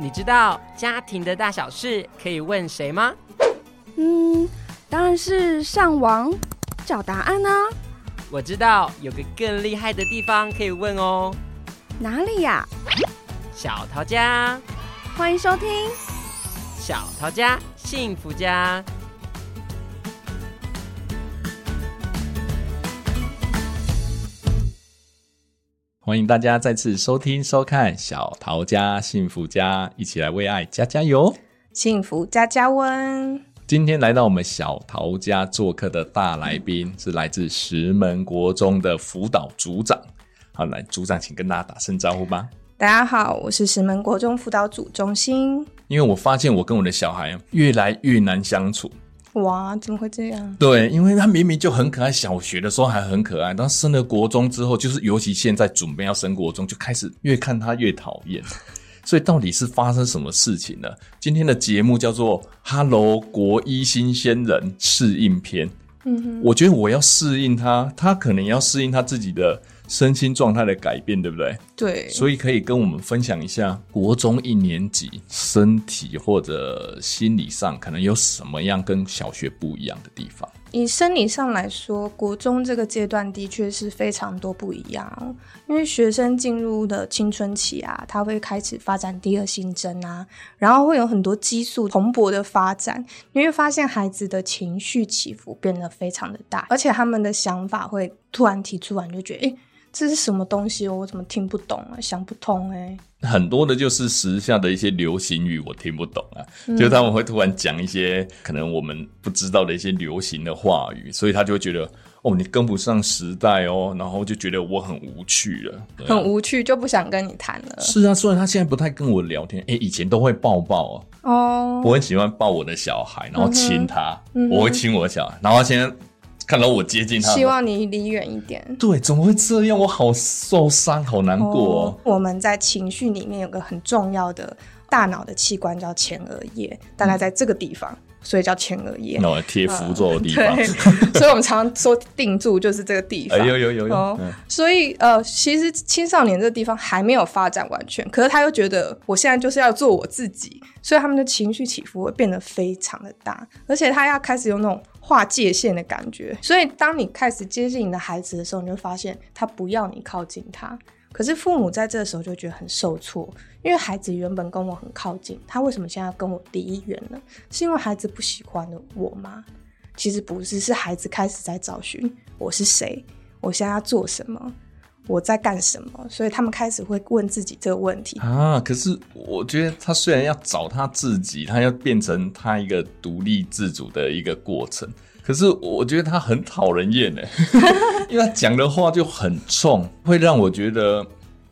你知道家庭的大小事可以问谁吗？嗯，当然是上网找答案啊。我知道有个更厉害的地方可以问哦。哪里呀？小桃家，欢迎收听小桃家幸福家。欢迎大家再次收听、收看《小桃家幸福家》，一起来为爱加加油，幸福加加温。今天来到我们小桃家做客的大来宾是来自石门国中的辅导组长。好，来组长，请跟大家打声招呼吧。大家好，我是石门国中辅导组中心。因为我发现我跟我的小孩越来越难相处。哇，怎么会这样？对，因为他明明就很可爱，小学的时候还很可爱，但升了国中之后，就是尤其现在准备要升国中，就开始越看他越讨厌。所以到底是发生什么事情呢？今天的节目叫做《Hello 国一新鲜人适应篇》。嗯哼，我觉得我要适应他，他可能要适应他自己的。身心状态的改变，对不对？对，所以可以跟我们分享一下，国中一年级身体或者心理上可能有什么样跟小学不一样的地方。以生理上来说，国中这个阶段的确是非常多不一样，因为学生进入的青春期啊，他会开始发展第二性征啊，然后会有很多激素蓬勃的发展，你会发现孩子的情绪起伏变得非常的大，而且他们的想法会突然提出来，你就觉得诶这是什么东西哦？我怎么听不懂啊？想不通哎、欸。很多的就是时下的一些流行语，我听不懂啊。嗯、就他们会突然讲一些可能我们不知道的一些流行的话语，所以他就会觉得哦，你跟不上时代哦，然后就觉得我很无趣了，啊、很无趣，就不想跟你谈了。是啊，虽然他现在不太跟我聊天，哎，以前都会抱抱哦。哦，我很喜欢抱我的小孩，然后亲他，嗯、我会亲我的小孩，然后现在。看到我接近他，希望你离远一点。对，怎么会这样？我好受伤，好难过哦。哦，我们在情绪里面有个很重要的大脑的器官叫前额叶，大概在这个地方，嗯、所以叫前额叶。那我贴符咒的地方。对，所以我们常常说定住就是这个地方。哎、有有有有。哦嗯、所以呃，其实青少年这个地方还没有发展完全，可是他又觉得我现在就是要做我自己，所以他们的情绪起伏会变得非常的大，而且他要开始有那种。划界限的感觉，所以当你开始接近你的孩子的时候，你就发现他不要你靠近他。可是父母在这个时候就觉得很受挫，因为孩子原本跟我很靠近，他为什么现在要跟我离远呢？是因为孩子不喜欢我吗？其实不是，是孩子开始在找寻我是谁，我现在要做什么。我在干什么？所以他们开始会问自己这个问题啊。可是我觉得他虽然要找他自己，他要变成他一个独立自主的一个过程，可是我觉得他很讨人厌呢，因为他讲的话就很冲，会让我觉得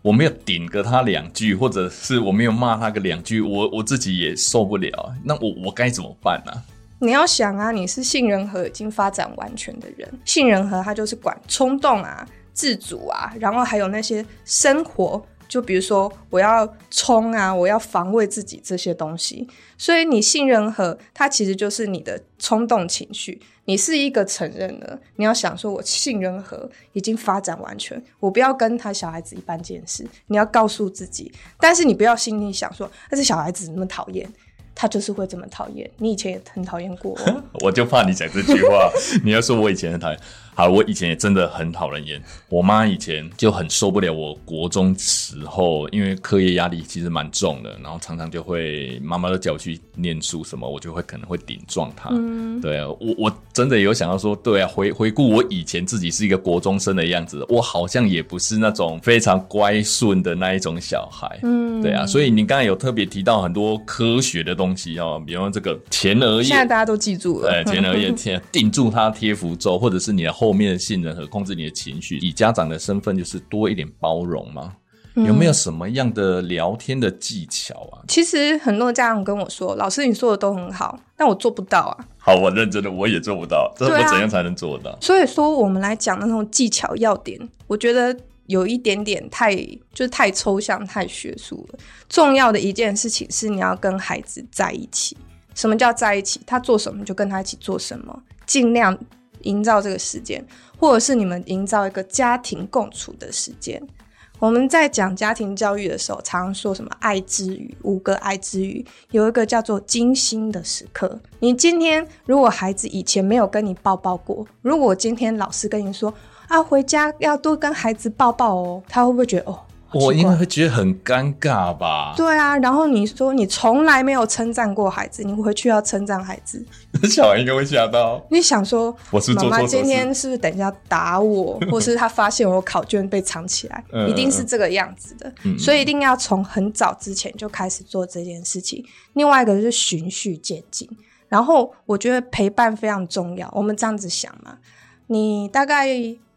我没有顶个他两句，或者是我没有骂他个两句，我我自己也受不了。那我我该怎么办呢？你要想啊，你是杏仁核已经发展完全的人，杏仁核他就是管冲动啊。自主啊，然后还有那些生活，就比如说我要冲啊，我要防卫自己这些东西。所以你信任核，它其实就是你的冲动情绪。你是一个成人了，你要想说，我信任核已经发展完全，我不要跟他小孩子一般见识。你要告诉自己，但是你不要心里想说，那是小孩子那么讨厌，他就是会这么讨厌。你以前也很讨厌过我，我就怕你讲这句话，你要说我以前很讨厌。好，我以前也真的很讨人厌。我妈以前就很受不了我国中时候，因为课业压力其实蛮重的，然后常常就会妈妈都叫我去念书什么，我就会可能会顶撞她。嗯，对啊，我我真的有想到说，对啊，回回顾我以前自己是一个国中生的样子，我好像也不是那种非常乖顺的那一种小孩。嗯，对啊，所以你刚才有特别提到很多科学的东西哦，比方这个前额叶，现在大家都记住了。对，前额叶 贴定住它贴符咒，或者是你的后。后面的信任和控制你的情绪，以家长的身份就是多一点包容吗？嗯、有没有什么样的聊天的技巧啊？其实很多家长跟我说：“老师，你说的都很好，但我做不到啊。”好，我认真的，我也做不到。这我怎样才能做到？啊、所以说，我们来讲那种技巧要点，我觉得有一点点太就是太抽象、太学术了。重要的一件事情是，你要跟孩子在一起。什么叫在一起？他做什么就跟他一起做什么，尽量。营造这个时间，或者是你们营造一个家庭共处的时间，我们在讲家庭教育的时候，常常说什么爱之语，五个爱之语，有一个叫做精心的时刻。你今天如果孩子以前没有跟你抱抱过，如果今天老师跟你说啊，回家要多跟孩子抱抱哦，他会不会觉得哦？我应该会觉得很尴尬吧？对啊，然后你说你从来没有称赞过孩子，你回去要称赞孩子，小孩应该会吓到。你想说，我是妈妈今天是不是等一下打我，或是他发现我考卷被藏起来，一定是这个样子的。嗯、所以一定要从很早之前就开始做这件事情。另外一个就是循序渐进，然后我觉得陪伴非常重要。我们这样子想嘛，你大概。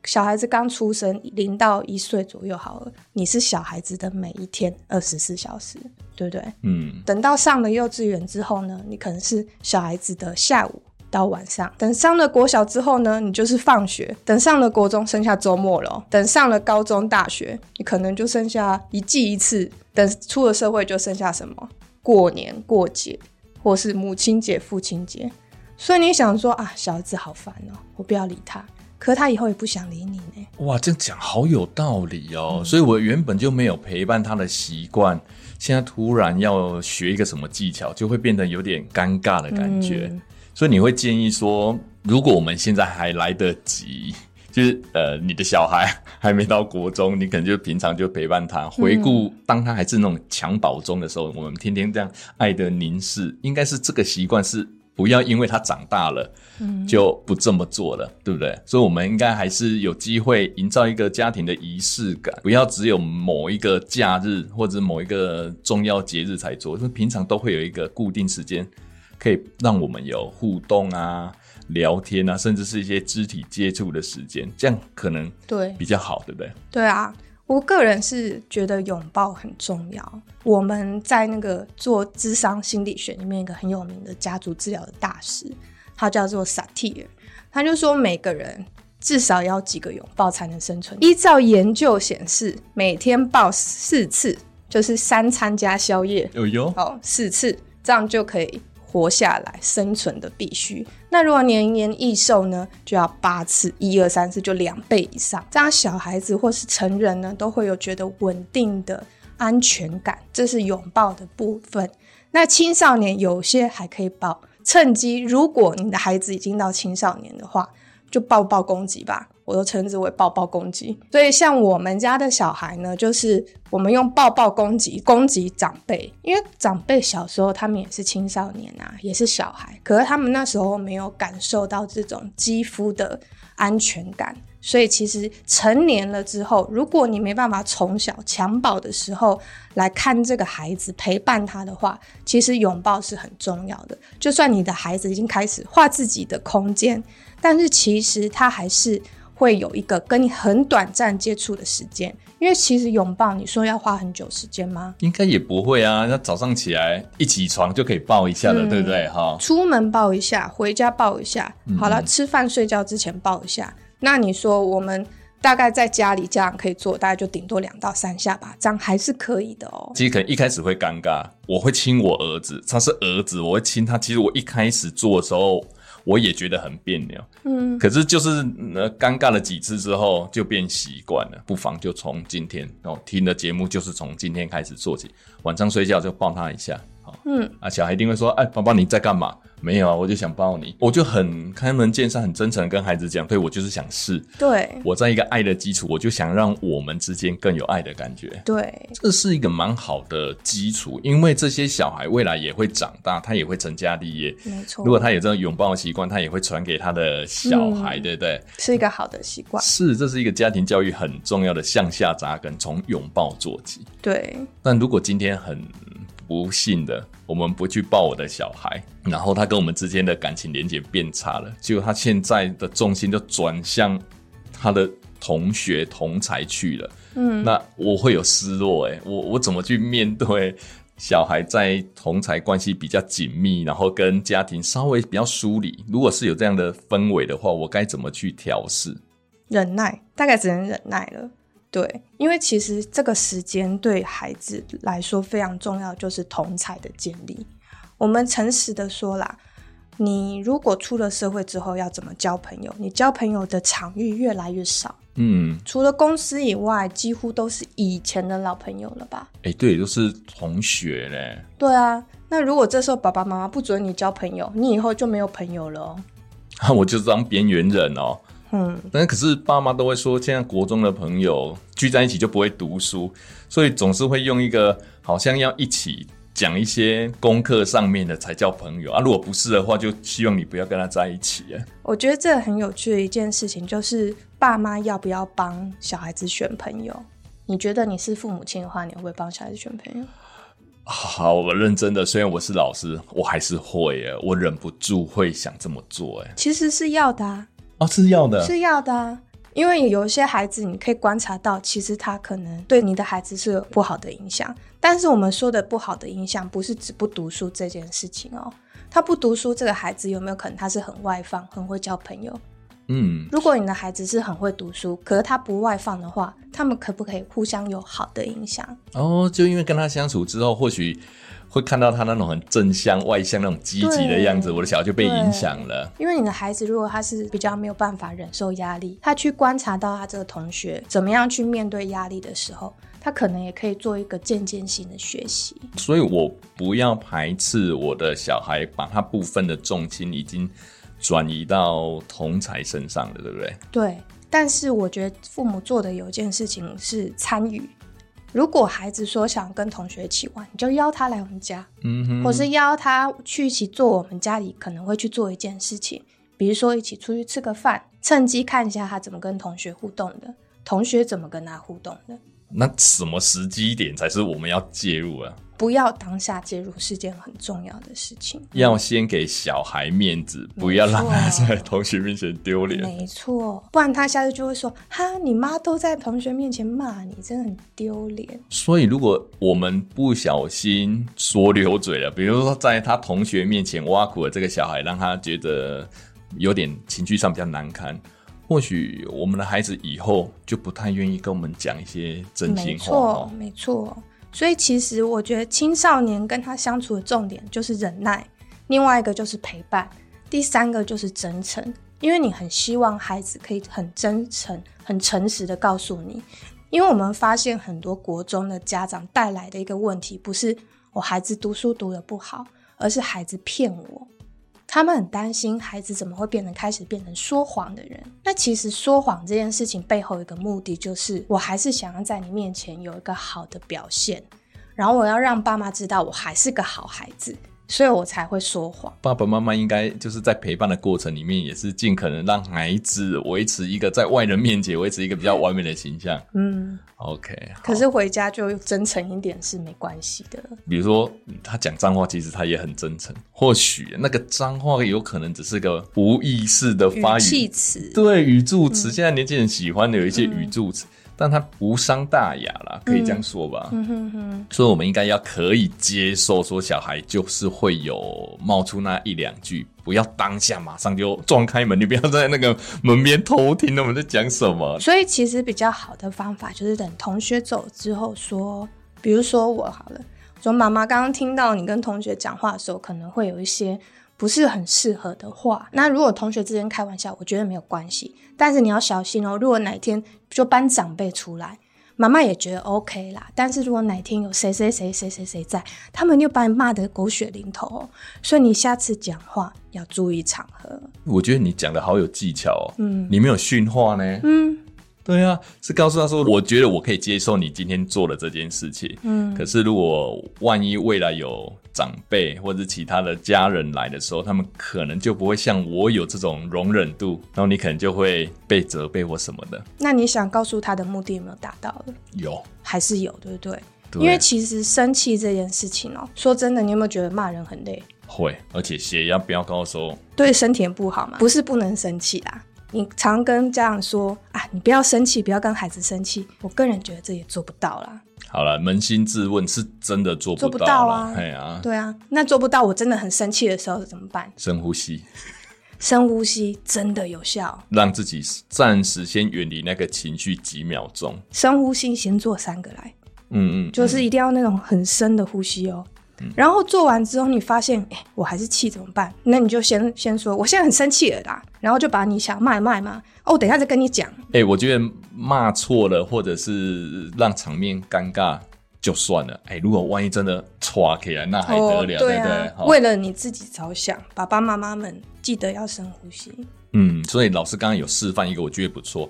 小孩子刚出生，零到一岁左右好了。你是小孩子的每一天二十四小时，对不对？嗯。等到上了幼稚园之后呢，你可能是小孩子的下午到晚上。等上了国小之后呢，你就是放学。等上了国中，剩下周末了。等上了高中、大学，你可能就剩下一季一次。等出了社会，就剩下什么？过年过节，或是母亲节、父亲节。所以你想说啊，小孩子好烦哦，我不要理他。可他以后也不想理你呢。哇，这样讲好有道理哦。嗯、所以我原本就没有陪伴他的习惯，现在突然要学一个什么技巧，就会变得有点尴尬的感觉。嗯、所以你会建议说，如果我们现在还来得及，就是呃，你的小孩还没到国中，你可能就平常就陪伴他，回顾当他还是那种襁褓中的时候，我们天天这样爱的凝视，应该是这个习惯是。不要因为他长大了，就不这么做了，嗯、对不对？所以，我们应该还是有机会营造一个家庭的仪式感，不要只有某一个假日或者某一个重要节日才做，因为平常都会有一个固定时间，可以让我们有互动啊、聊天啊，甚至是一些肢体接触的时间，这样可能对比较好，对，对不对？对啊。我个人是觉得拥抱很重要。我们在那个做智商心理学里面，一个很有名的家族治疗的大师，他叫做萨提尔，他就说每个人至少要几个拥抱才能生存。依照研究显示，每天抱四次，就是三餐加宵夜，有哟，哦，四次，这样就可以。活下来生存的必须。那如果年年益寿呢，就要八次，一二三四就两倍以上。这样小孩子或是成人呢，都会有觉得稳定的安全感。这是拥抱的部分。那青少年有些还可以抱，趁机，如果你的孩子已经到青少年的话，就抱抱攻击吧。我都称之为抱抱攻击，所以像我们家的小孩呢，就是我们用抱抱攻击攻击长辈，因为长辈小时候他们也是青少年啊，也是小孩，可是他们那时候没有感受到这种肌肤的安全感，所以其实成年了之后，如果你没办法从小襁褓的时候来看这个孩子，陪伴他的话，其实拥抱是很重要的。就算你的孩子已经开始画自己的空间，但是其实他还是。会有一个跟你很短暂接触的时间，因为其实拥抱，你说要花很久时间吗？应该也不会啊。那早上起来一起床就可以抱一下了，嗯、对不对？哈，出门抱一下，回家抱一下，好了，嗯、吃饭睡觉之前抱一下。那你说我们大概在家里这样可以做，大概就顶多两到三下吧，这样还是可以的哦。其实可能一开始会尴尬，我会亲我儿子，他是儿子，我会亲他。其实我一开始做的时候。我也觉得很别扭，嗯，可是就是呃尴尬了几次之后就变习惯了，不妨就从今天哦听的节目就是从今天开始做起，晚上睡觉就抱他一下，好，嗯，啊小孩一定会说，哎，宝宝你在干嘛？没有啊，我就想抱你，我就很开门见山、很真诚的跟孩子讲，对，我就是想试。对，我在一个爱的基础，我就想让我们之间更有爱的感觉。对，这是一个蛮好的基础，因为这些小孩未来也会长大，他也会成家立业。没错，如果他有这种拥抱的习惯，他也会传给他的小孩，嗯、对不对？是一个好的习惯。是，这是一个家庭教育很重要的向下扎根，从拥抱做起。对，但如果今天很。不幸的，我们不去抱我的小孩，然后他跟我们之间的感情连接变差了，结果他现在的重心就转向他的同学同才去了。嗯，那我会有失落诶，我我怎么去面对小孩在同才关系比较紧密，然后跟家庭稍微比较疏离？如果是有这样的氛围的话，我该怎么去调试？忍耐，大概只能忍耐了。对，因为其实这个时间对孩子来说非常重要，就是同才的建立。我们诚实的说啦，你如果出了社会之后要怎么交朋友？你交朋友的场域越来越少，嗯，除了公司以外，几乎都是以前的老朋友了吧？哎、对，都是同学嘞。对啊，那如果这时候爸爸妈妈不准你交朋友，你以后就没有朋友了哦。我就当边缘人哦。嗯，但是可是爸妈都会说，现在国中的朋友聚在一起就不会读书，所以总是会用一个好像要一起讲一些功课上面的才叫朋友啊。如果不是的话，就希望你不要跟他在一起。我觉得这很有趣的一件事情就是。爸妈要不要帮小孩子选朋友？你觉得你是父母亲的话，你会不会帮小孩子选朋友？好，我认真的。虽然我是老师，我还是会耶，我忍不住会想这么做。哎，其实是要的啊。哦，是要的，是要的啊。因为有一些孩子，你可以观察到，其实他可能对你的孩子是有不好的影响。但是我们说的不好的影响，不是指不读书这件事情哦。他不读书，这个孩子有没有可能他是很外放，很会交朋友？嗯，如果你的孩子是很会读书，可是他不外放的话，他们可不可以互相有好的影响？哦，就因为跟他相处之后，或许会看到他那种很正向、外向那种积极的样子，我的小孩就被影响了。因为你的孩子如果他是比较没有办法忍受压力，他去观察到他这个同学怎么样去面对压力的时候，他可能也可以做一个渐进性的学习。所以我不要排斥我的小孩，把他部分的重心已经。转移到同才身上了，对不对？对，但是我觉得父母做的有一件事情是参与。如果孩子说想跟同学一起玩，你就邀他来我们家，嗯哼，或是邀他去一起做我们家里可能会去做一件事情，比如说一起出去吃个饭，趁机看一下他怎么跟同学互动的，同学怎么跟他互动的。那什么时机点才是我们要介入啊？不要当下介入是件很重要的事情。要先给小孩面子，嗯、不要让他在同学面前丢脸。没错，不然他下次就会说：“哈，你妈都在同学面前骂你，真的很丢脸。”所以，如果我们不小心说溜嘴了，比如说在他同学面前挖苦了这个小孩，让他觉得有点情绪上比较难堪。或许我们的孩子以后就不太愿意跟我们讲一些真心话。没错，没错。所以其实我觉得青少年跟他相处的重点就是忍耐，另外一个就是陪伴，第三个就是真诚。因为你很希望孩子可以很真诚、很诚实的告诉你。因为我们发现很多国中的家长带来的一个问题，不是我孩子读书读得不好，而是孩子骗我。他们很担心孩子怎么会变成开始变成说谎的人。那其实说谎这件事情背后一个目的，就是我还是想要在你面前有一个好的表现，然后我要让爸妈知道我还是个好孩子。所以我才会说谎。爸爸妈妈应该就是在陪伴的过程里面，也是尽可能让孩子维持一个在外人面前维持一个比较完美的形象。嗯，OK。可是回家就真诚一点是没关系的。比如说他讲脏话，其实他也很真诚。或许那个脏话有可能只是个无意识的发语，语气词，对，语助词。嗯、现在年轻人喜欢的有一些语助词。嗯但他无伤大雅啦，可以这样说吧。嗯哼哼。所以，我们应该要可以接受，说小孩就是会有冒出那一两句，不要当下马上就撞开门，你不要在那个门边偷听我们在讲什么。所以，其实比较好的方法就是等同学走之后说，比如说我好了，说妈妈刚刚听到你跟同学讲话的时候，可能会有一些。不是很适合的话，那如果同学之间开玩笑，我觉得没有关系。但是你要小心哦，如果哪天就班长辈出来，妈妈也觉得 OK 啦。但是如果哪天有谁谁谁谁谁谁在，他们又把你骂得狗血淋头哦。所以你下次讲话要注意场合。我觉得你讲的好有技巧哦。嗯，你没有训话呢。嗯。对啊，是告诉他说，我觉得我可以接受你今天做的这件事情。嗯，可是如果万一未来有长辈或者其他的家人来的时候，他们可能就不会像我有这种容忍度，然后你可能就会被责备或什么的。那你想告诉他的目的有没有达到了？有，还是有，对不对？对。因为其实生气这件事情哦，说真的，你有没有觉得骂人很累？会，而且血压飙高的时候，对身体也不好嘛。不是不能生气啦。你常跟家长说啊，你不要生气，不要跟孩子生气。我个人觉得这也做不到啦。好了，扪心自问，是真的做不到，做不到啊。对啊，对啊，那做不到，我真的很生气的时候怎么办？深呼吸，深呼吸真的有效，让自己暂时先远离那个情绪几秒钟。深呼吸，先做三个来。嗯，嗯嗯，就是一定要那种很深的呼吸哦。然后做完之后，你发现，哎、欸，我还是气怎么办？那你就先先说，我现在很生气了啦。然后就把你想骂骂骂，哦，等一下再跟你讲。哎、欸，我觉得骂错了，或者是让场面尴尬就算了。哎、欸，如果万一真的唰起来，那还得了，哦对，啊、对不对？为了你自己着想，爸爸妈妈们记得要深呼吸。嗯，所以老师刚刚有示范一个，我觉得不错。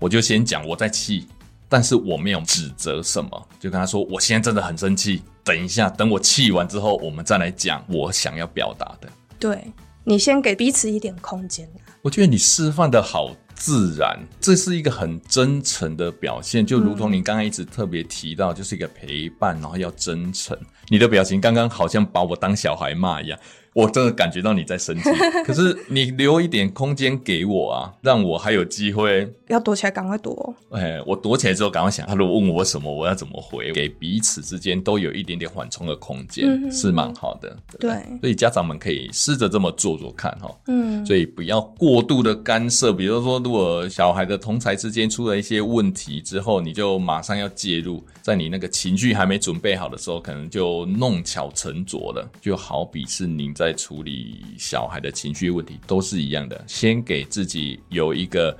我就先讲我在气，但是我没有指责什么，就跟他说，我现在真的很生气。等一下，等我气完之后，我们再来讲我想要表达的。对，你先给彼此一点空间。我觉得你示范的好自然，这是一个很真诚的表现，就如同你刚刚一直特别提到，就是一个陪伴，然后要真诚。你的表情刚刚好像把我当小孩骂一样。我真的感觉到你在生气，可是你留一点空间给我啊，让我还有机会。要躲起来，赶快躲。哎，我躲起来之后，赶快想，他如果问我什么，我要怎么回？给彼此之间都有一点点缓冲的空间，嗯、是蛮好的。对，对，所以家长们可以试着这么做做看哈。嗯，所以不要过度的干涉，比如说，如果小孩的同才之间出了一些问题之后，你就马上要介入，在你那个情绪还没准备好的时候，可能就弄巧成拙了。就好比是您在。在处理小孩的情绪问题都是一样的，先给自己有一个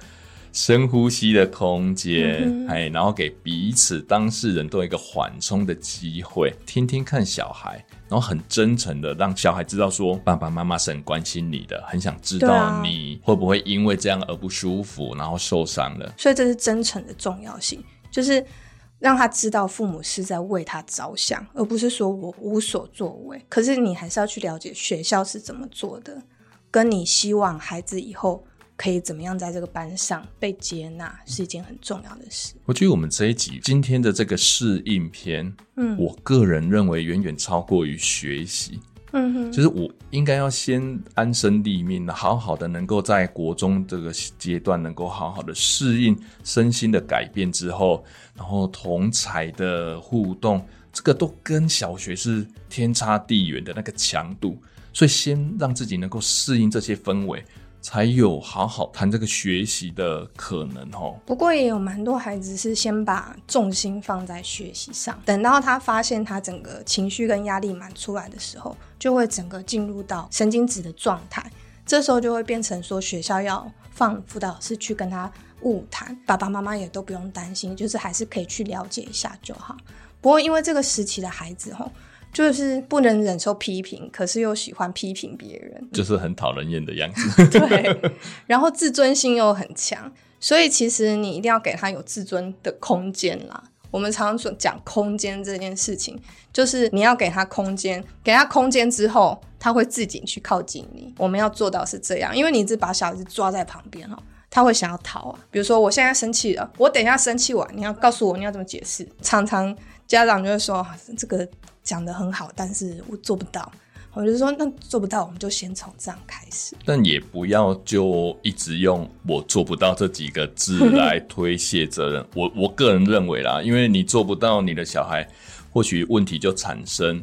深呼吸的空间，哎、嗯，然后给彼此当事人都有一个缓冲的机会，听听看小孩，然后很真诚的让小孩知道说，爸爸妈妈是很关心你的，很想知道你会不会因为这样而不舒服，然后受伤了。所以这是真诚的重要性，就是。让他知道父母是在为他着想，而不是说我无所作为。可是你还是要去了解学校是怎么做的，跟你希望孩子以后可以怎么样在这个班上被接纳，是一件很重要的事。我觉得我们这一集今天的这个适应篇，嗯，我个人认为远远超过于学习。嗯哼，就是我应该要先安身立命，好好的能够在国中这个阶段能够好好的适应身心的改变之后，然后同才的互动，这个都跟小学是天差地远的那个强度，所以先让自己能够适应这些氛围。才有好好谈这个学习的可能哦。不过也有蛮多孩子是先把重心放在学习上，等到他发现他整个情绪跟压力满出来的时候，就会整个进入到神经质的状态。这时候就会变成说，学校要放辅导师去跟他晤谈，爸爸妈妈也都不用担心，就是还是可以去了解一下就好。不过因为这个时期的孩子吼。就是不能忍受批评，可是又喜欢批评别人，就是很讨人厌的样子。对，然后自尊心又很强，所以其实你一定要给他有自尊的空间啦。我们常常说讲空间这件事情，就是你要给他空间，给他空间之后，他会自己去靠近你。我们要做到是这样，因为你一直把小孩子抓在旁边哦，他会想要逃啊。比如说我现在生气了，我等一下生气完，你要告诉我你要怎么解释。常常家长就会说这个。讲得很好，但是我做不到。我就说，那做不到，我们就先从这样开始。但也不要就一直用“我做不到”这几个字来推卸责任。我我个人认为啦，因为你做不到，你的小孩或许问题就产生。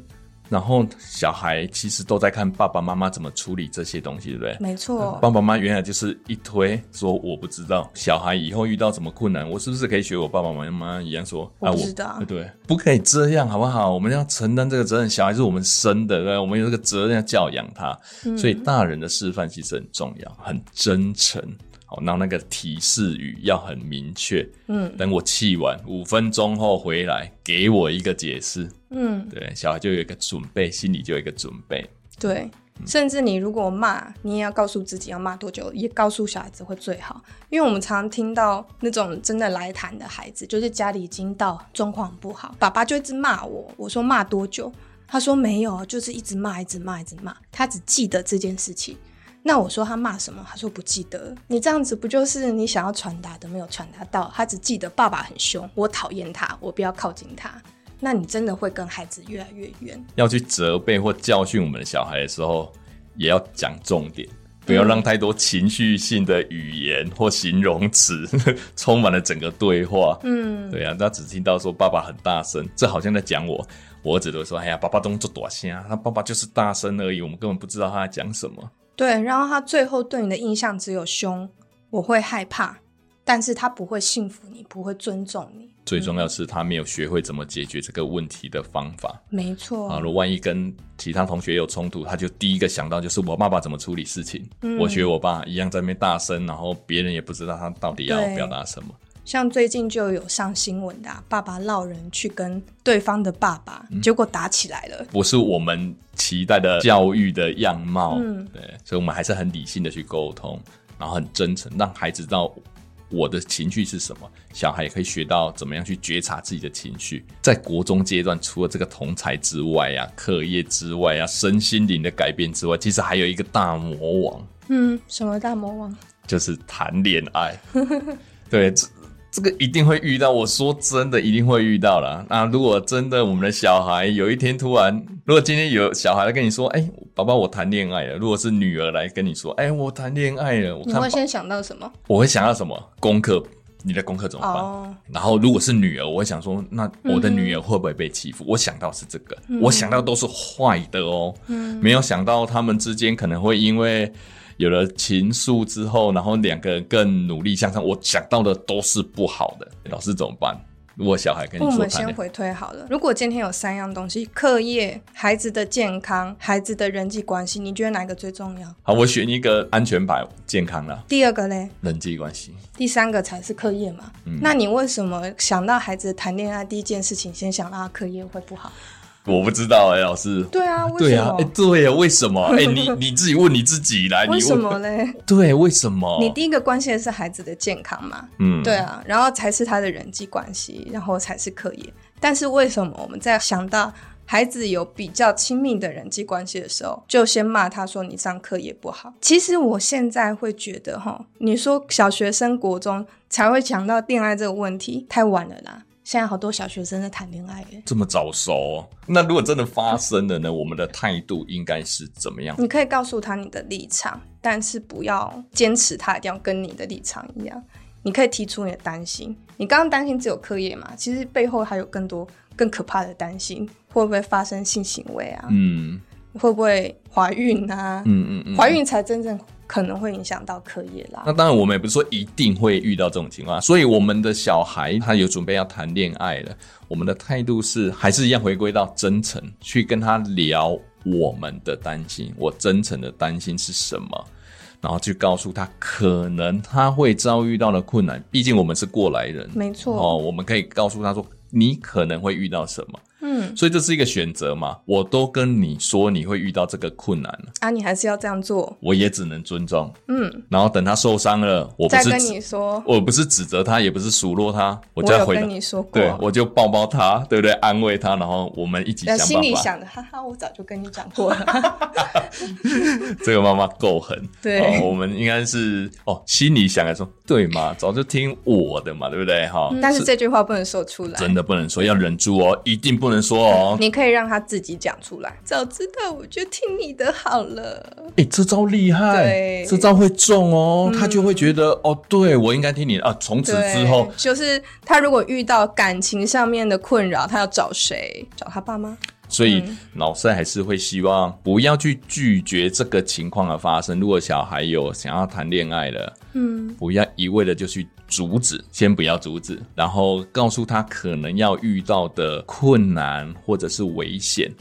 然后小孩其实都在看爸爸妈妈怎么处理这些东西，对不对？没错。爸爸妈妈原来就是一推说我不知道，小孩以后遇到什么困难，我是不是可以学我爸爸妈妈一样说啊？我知道。对，不可以这样，好不好？我们要承担这个责任，小孩是我们生的，对？我们有这个责任要教养他，嗯、所以大人的示范其实很重要，很真诚。好，然后那个提示语要很明确。嗯，等我气完五分钟后回来，给我一个解释。嗯，对，小孩就有一个准备，心里就有一个准备。对，嗯、甚至你如果骂，你也要告诉自己要骂多久，也告诉小孩子会最好。因为我们常常听到那种真的来谈的孩子，就是家里已经到状况不好，爸爸就一直骂我。我说骂多久？他说没有，就是一直骂，一直骂，一直骂。他只记得这件事情。那我说他骂什么？他说不记得。你这样子不就是你想要传达的没有传达到？他只记得爸爸很凶，我讨厌他，我不要靠近他。那你真的会跟孩子越来越远。要去责备或教训我们的小孩的时候，也要讲重点，不要让太多情绪性的语言或形容词 充满了整个对话。嗯，对啊，他只听到说爸爸很大声，这好像在讲我。我儿子都说：“哎呀，爸爸动作大声啊，他爸爸就是大声而已，我们根本不知道他在讲什么。”对，然后他最后对你的印象只有凶，我会害怕，但是他不会信服你，不会尊重你。最重要是他没有学会怎么解决这个问题的方法。没错。啊，如果万一跟其他同学有冲突，他就第一个想到就是我爸爸怎么处理事情。嗯、我学我爸一样在那边大声，然后别人也不知道他到底要表达什么。像最近就有上新闻的、啊，爸爸闹人去跟对方的爸爸，嗯、结果打起来了。不是我们期待的教育的样貌。嗯，对，所以我们还是很理性的去沟通，然后很真诚，让孩子知道我的情绪是什么。小孩也可以学到怎么样去觉察自己的情绪。在国中阶段，除了这个同才之外呀、啊，课业之外呀、啊，身心灵的改变之外，其实还有一个大魔王。嗯，什么大魔王？就是谈恋爱。对。这个一定会遇到，我说真的，一定会遇到了。那如果真的我们的小孩有一天突然，如果今天有小孩来跟你说：“哎，爸爸，我谈恋爱了。”如果是女儿来跟你说：“哎，我谈恋爱了。”我看，你会先想到什么？我会想到什么？功课，你的功课怎么办？Oh. 然后如果是女儿，我会想说：“那我的女儿会不会被欺负？”嗯、我想到是这个，嗯、我想到都是坏的哦，嗯、没有想到他们之间可能会因为。有了情愫之后，然后两个人更努力向上。我想到的都是不好的，老师怎么办？如果小孩跟你说，我们先回推好了。如果今天有三样东西：课业、孩子的健康、孩子的人际关系，你觉得哪个最重要？好，我选一个安全牌，健康了。第二个嘞？人际关系。第三个才是课业嘛。嗯。那你为什么想到孩子谈恋爱第一件事情，先想到他课业会不好？我不知道哎、欸，老师。对啊，对啊，哎，对啊，为什么？哎、欸，你你自己问你自己来，为什么嘞？对，为什么？你第一个关心的是孩子的健康嘛？嗯，对啊，然后才是他的人际关系，然后才是课业。但是为什么我们在想到孩子有比较亲密的人际关系的时候，就先骂他说你上课也不好？其实我现在会觉得哈，你说小学生、国中才会讲到恋爱这个问题，太晚了啦。现在好多小学生在谈恋爱耶，这么早熟哦？那如果真的发生了呢？我们的态度应该是怎么样？你可以告诉他你的立场，但是不要坚持他一定要跟你的立场一样。你可以提出你的担心。你刚刚担心只有课业嘛？其实背后还有更多更可怕的担心，会不会发生性行为啊？嗯，会不会怀孕啊？嗯嗯嗯，怀孕才真正。可能会影响到课业啦。那当然，我们也不是说一定会遇到这种情况。所以，我们的小孩他有准备要谈恋爱了，我们的态度是还是一样，回归到真诚，去跟他聊我们的担心。我真诚的担心是什么？然后去告诉他，可能他会遭遇到的困难。毕竟我们是过来人，没错。哦，我们可以告诉他说，你可能会遇到什么。嗯，所以这是一个选择嘛？我都跟你说你会遇到这个困难了啊，你还是要这样做，我也只能尊重。嗯，然后等他受伤了，我不是再跟你说，我不是指责他，也不是数落他，我就要回跟你说过，对，我就抱抱他，对不对？安慰他，然后我们一起想办法。心里想的，哈哈，我早就跟你讲过了。这个妈妈够狠，对、哦，我们应该是哦，心里想来说，对嘛，早就听我的嘛，对不对？哈、嗯，但是这句话不能说出来，真的不能说，要忍住哦，一定不能说哦。你可以让他自己讲出来。早知道我就听你的好了。哎、欸，这招厉害，这招会中哦。嗯、他就会觉得哦，对我应该听你的啊。从此之后，就是他如果遇到感情上面的困扰，他要找谁？找他爸妈。所以老师还是会希望不要去拒绝这个情况的发生。如果小孩有想要谈恋爱的，嗯，不要一味的就去阻止，先不要阻止，然后告诉他可能要遇到的困难或者是危险。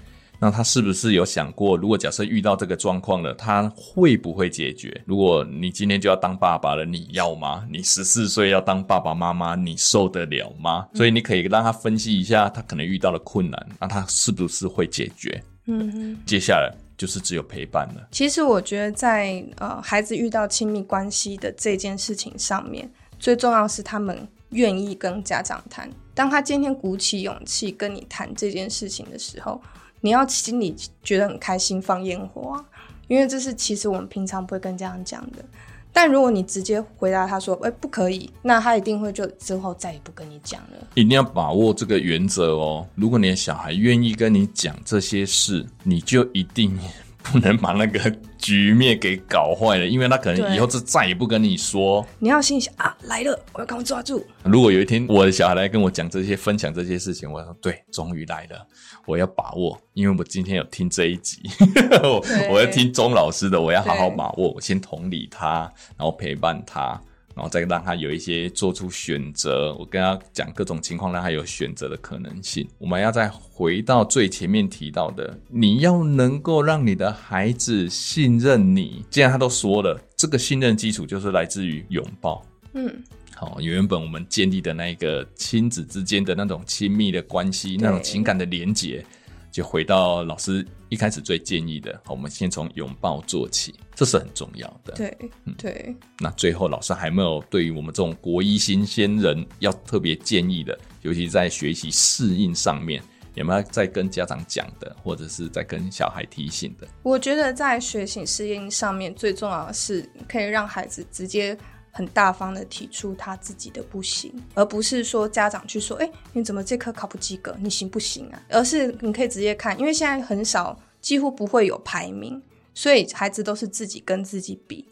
那他是不是有想过，如果假设遇到这个状况了，他会不会解决？如果你今天就要当爸爸了，你要吗？你十四岁要当爸爸妈妈，你受得了吗？所以你可以让他分析一下，他可能遇到的困难，那他是不是会解决？嗯哼，接下来就是只有陪伴了。其实我觉得在呃孩子遇到亲密关系的这件事情上面，最重要是他们愿意跟家长谈。当他今天鼓起勇气跟你谈这件事情的时候。你要心里觉得很开心，放烟火啊，因为这是其实我们平常不会跟家长讲的。但如果你直接回答他说：“哎，不可以”，那他一定会就之后再也不跟你讲了。一定要把握这个原则哦。如果你的小孩愿意跟你讲这些事，你就一定不能把那个局面给搞坏了，因为他可能以后就再也不跟你说。你要心想啊，来了，我要赶快抓住。如果有一天我的小孩来跟我讲这些、分享这些事情，我说对，终于来了，我要把握，因为我今天有听这一集，我要听钟老师的，我要好好把握。我先同理他，然后陪伴他，然后再让他有一些做出选择。我跟他讲各种情况，让他有选择的可能性。我们要再回到最前面提到的，你要能够让你的孩子信任你。既然他都说了，这个信任基础就是来自于拥抱。嗯，好，原本我们建立的那个亲子之间的那种亲密的关系，那种情感的连结。就回到老师一开始最建议的，我们先从拥抱做起，这是很重要的。对，对、嗯。那最后老师还没有对于我们这种国一新鲜人要特别建议的，尤其在学习适应上面，有没有在跟家长讲的，或者是在跟小孩提醒的？我觉得在学习适应上面，最重要的是可以让孩子直接。很大方的提出他自己的不行，而不是说家长去说，哎、你怎么这科考不及格？你行不行啊？而是你可以直接看，因为现在很少，几乎不会有排名，所以孩子都是自己跟自己比。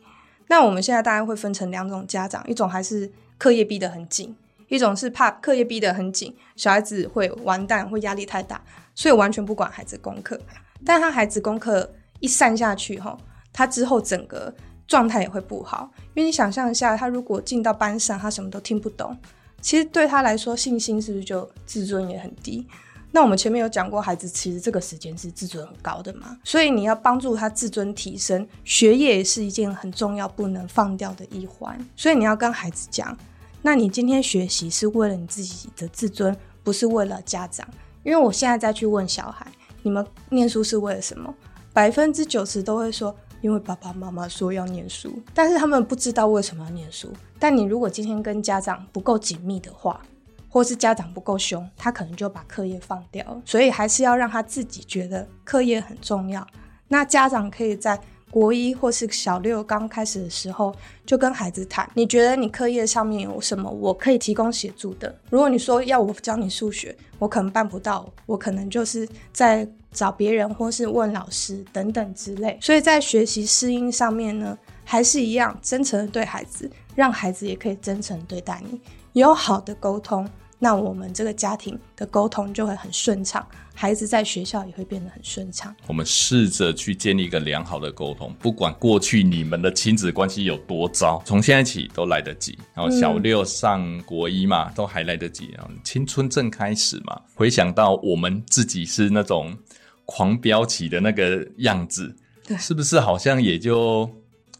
那我们现在大概会分成两种家长，一种还是课业逼得很紧，一种是怕课业逼得很紧，小孩子会完蛋，会压力太大，所以完全不管孩子功课。但他孩子功课一散下去哈，他之后整个。状态也会不好，因为你想象一下，他如果进到班上，他什么都听不懂，其实对他来说，信心是不是就自尊也很低？那我们前面有讲过，孩子其实这个时间是自尊很高的嘛，所以你要帮助他自尊提升，学业也是一件很重要、不能放掉的一环。所以你要跟孩子讲，那你今天学习是为了你自己的自尊，不是为了家长。因为我现在再去问小孩，你们念书是为了什么？百分之九十都会说。因为爸爸妈妈说要念书，但是他们不知道为什么要念书。但你如果今天跟家长不够紧密的话，或是家长不够凶，他可能就把课业放掉。所以还是要让他自己觉得课业很重要。那家长可以在国一或是小六刚开始的时候，就跟孩子谈，你觉得你课业上面有什么我可以提供协助的？如果你说要我教你数学，我可能办不到，我可能就是在。找别人或是问老师等等之类，所以在学习适应上面呢，还是一样真诚的对孩子，让孩子也可以真诚对待你，有好的沟通，那我们这个家庭的沟通就会很顺畅，孩子在学校也会变得很顺畅。我们试着去建立一个良好的沟通，不管过去你们的亲子关系有多糟，从现在起都来得及。然后小六上国一嘛，嗯、都还来得及。然后青春正开始嘛，回想到我们自己是那种。狂飙起的那个样子，对，是不是好像也就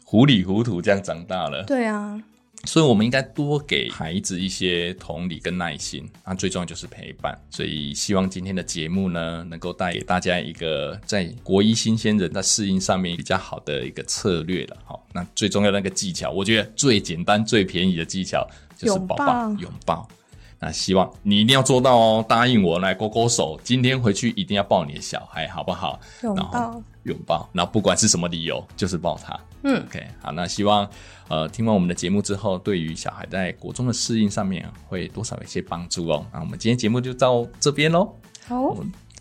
糊里糊涂这样长大了？对啊，所以我们应该多给孩子一些同理跟耐心，那最重要就是陪伴。所以希望今天的节目呢，能够带给大家一个在国一新鲜人在适应上面比较好的一个策略了。好，那最重要的那个技巧，我觉得最简单、最便宜的技巧就是抱抱拥抱。那希望你一定要做到哦！答应我来勾勾手，今天回去一定要抱你的小孩，好不好？拥抱，拥抱。那不管是什么理由，就是抱他。嗯，OK。好，那希望呃听完我们的节目之后，对于小孩在国中的适应上面会多少有一些帮助哦。那我们今天节目就到这边喽。好，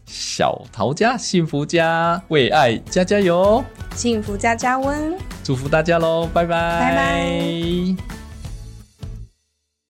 小桃家幸福家为爱加加油，幸福加加温，祝福大家喽！拜拜，拜拜。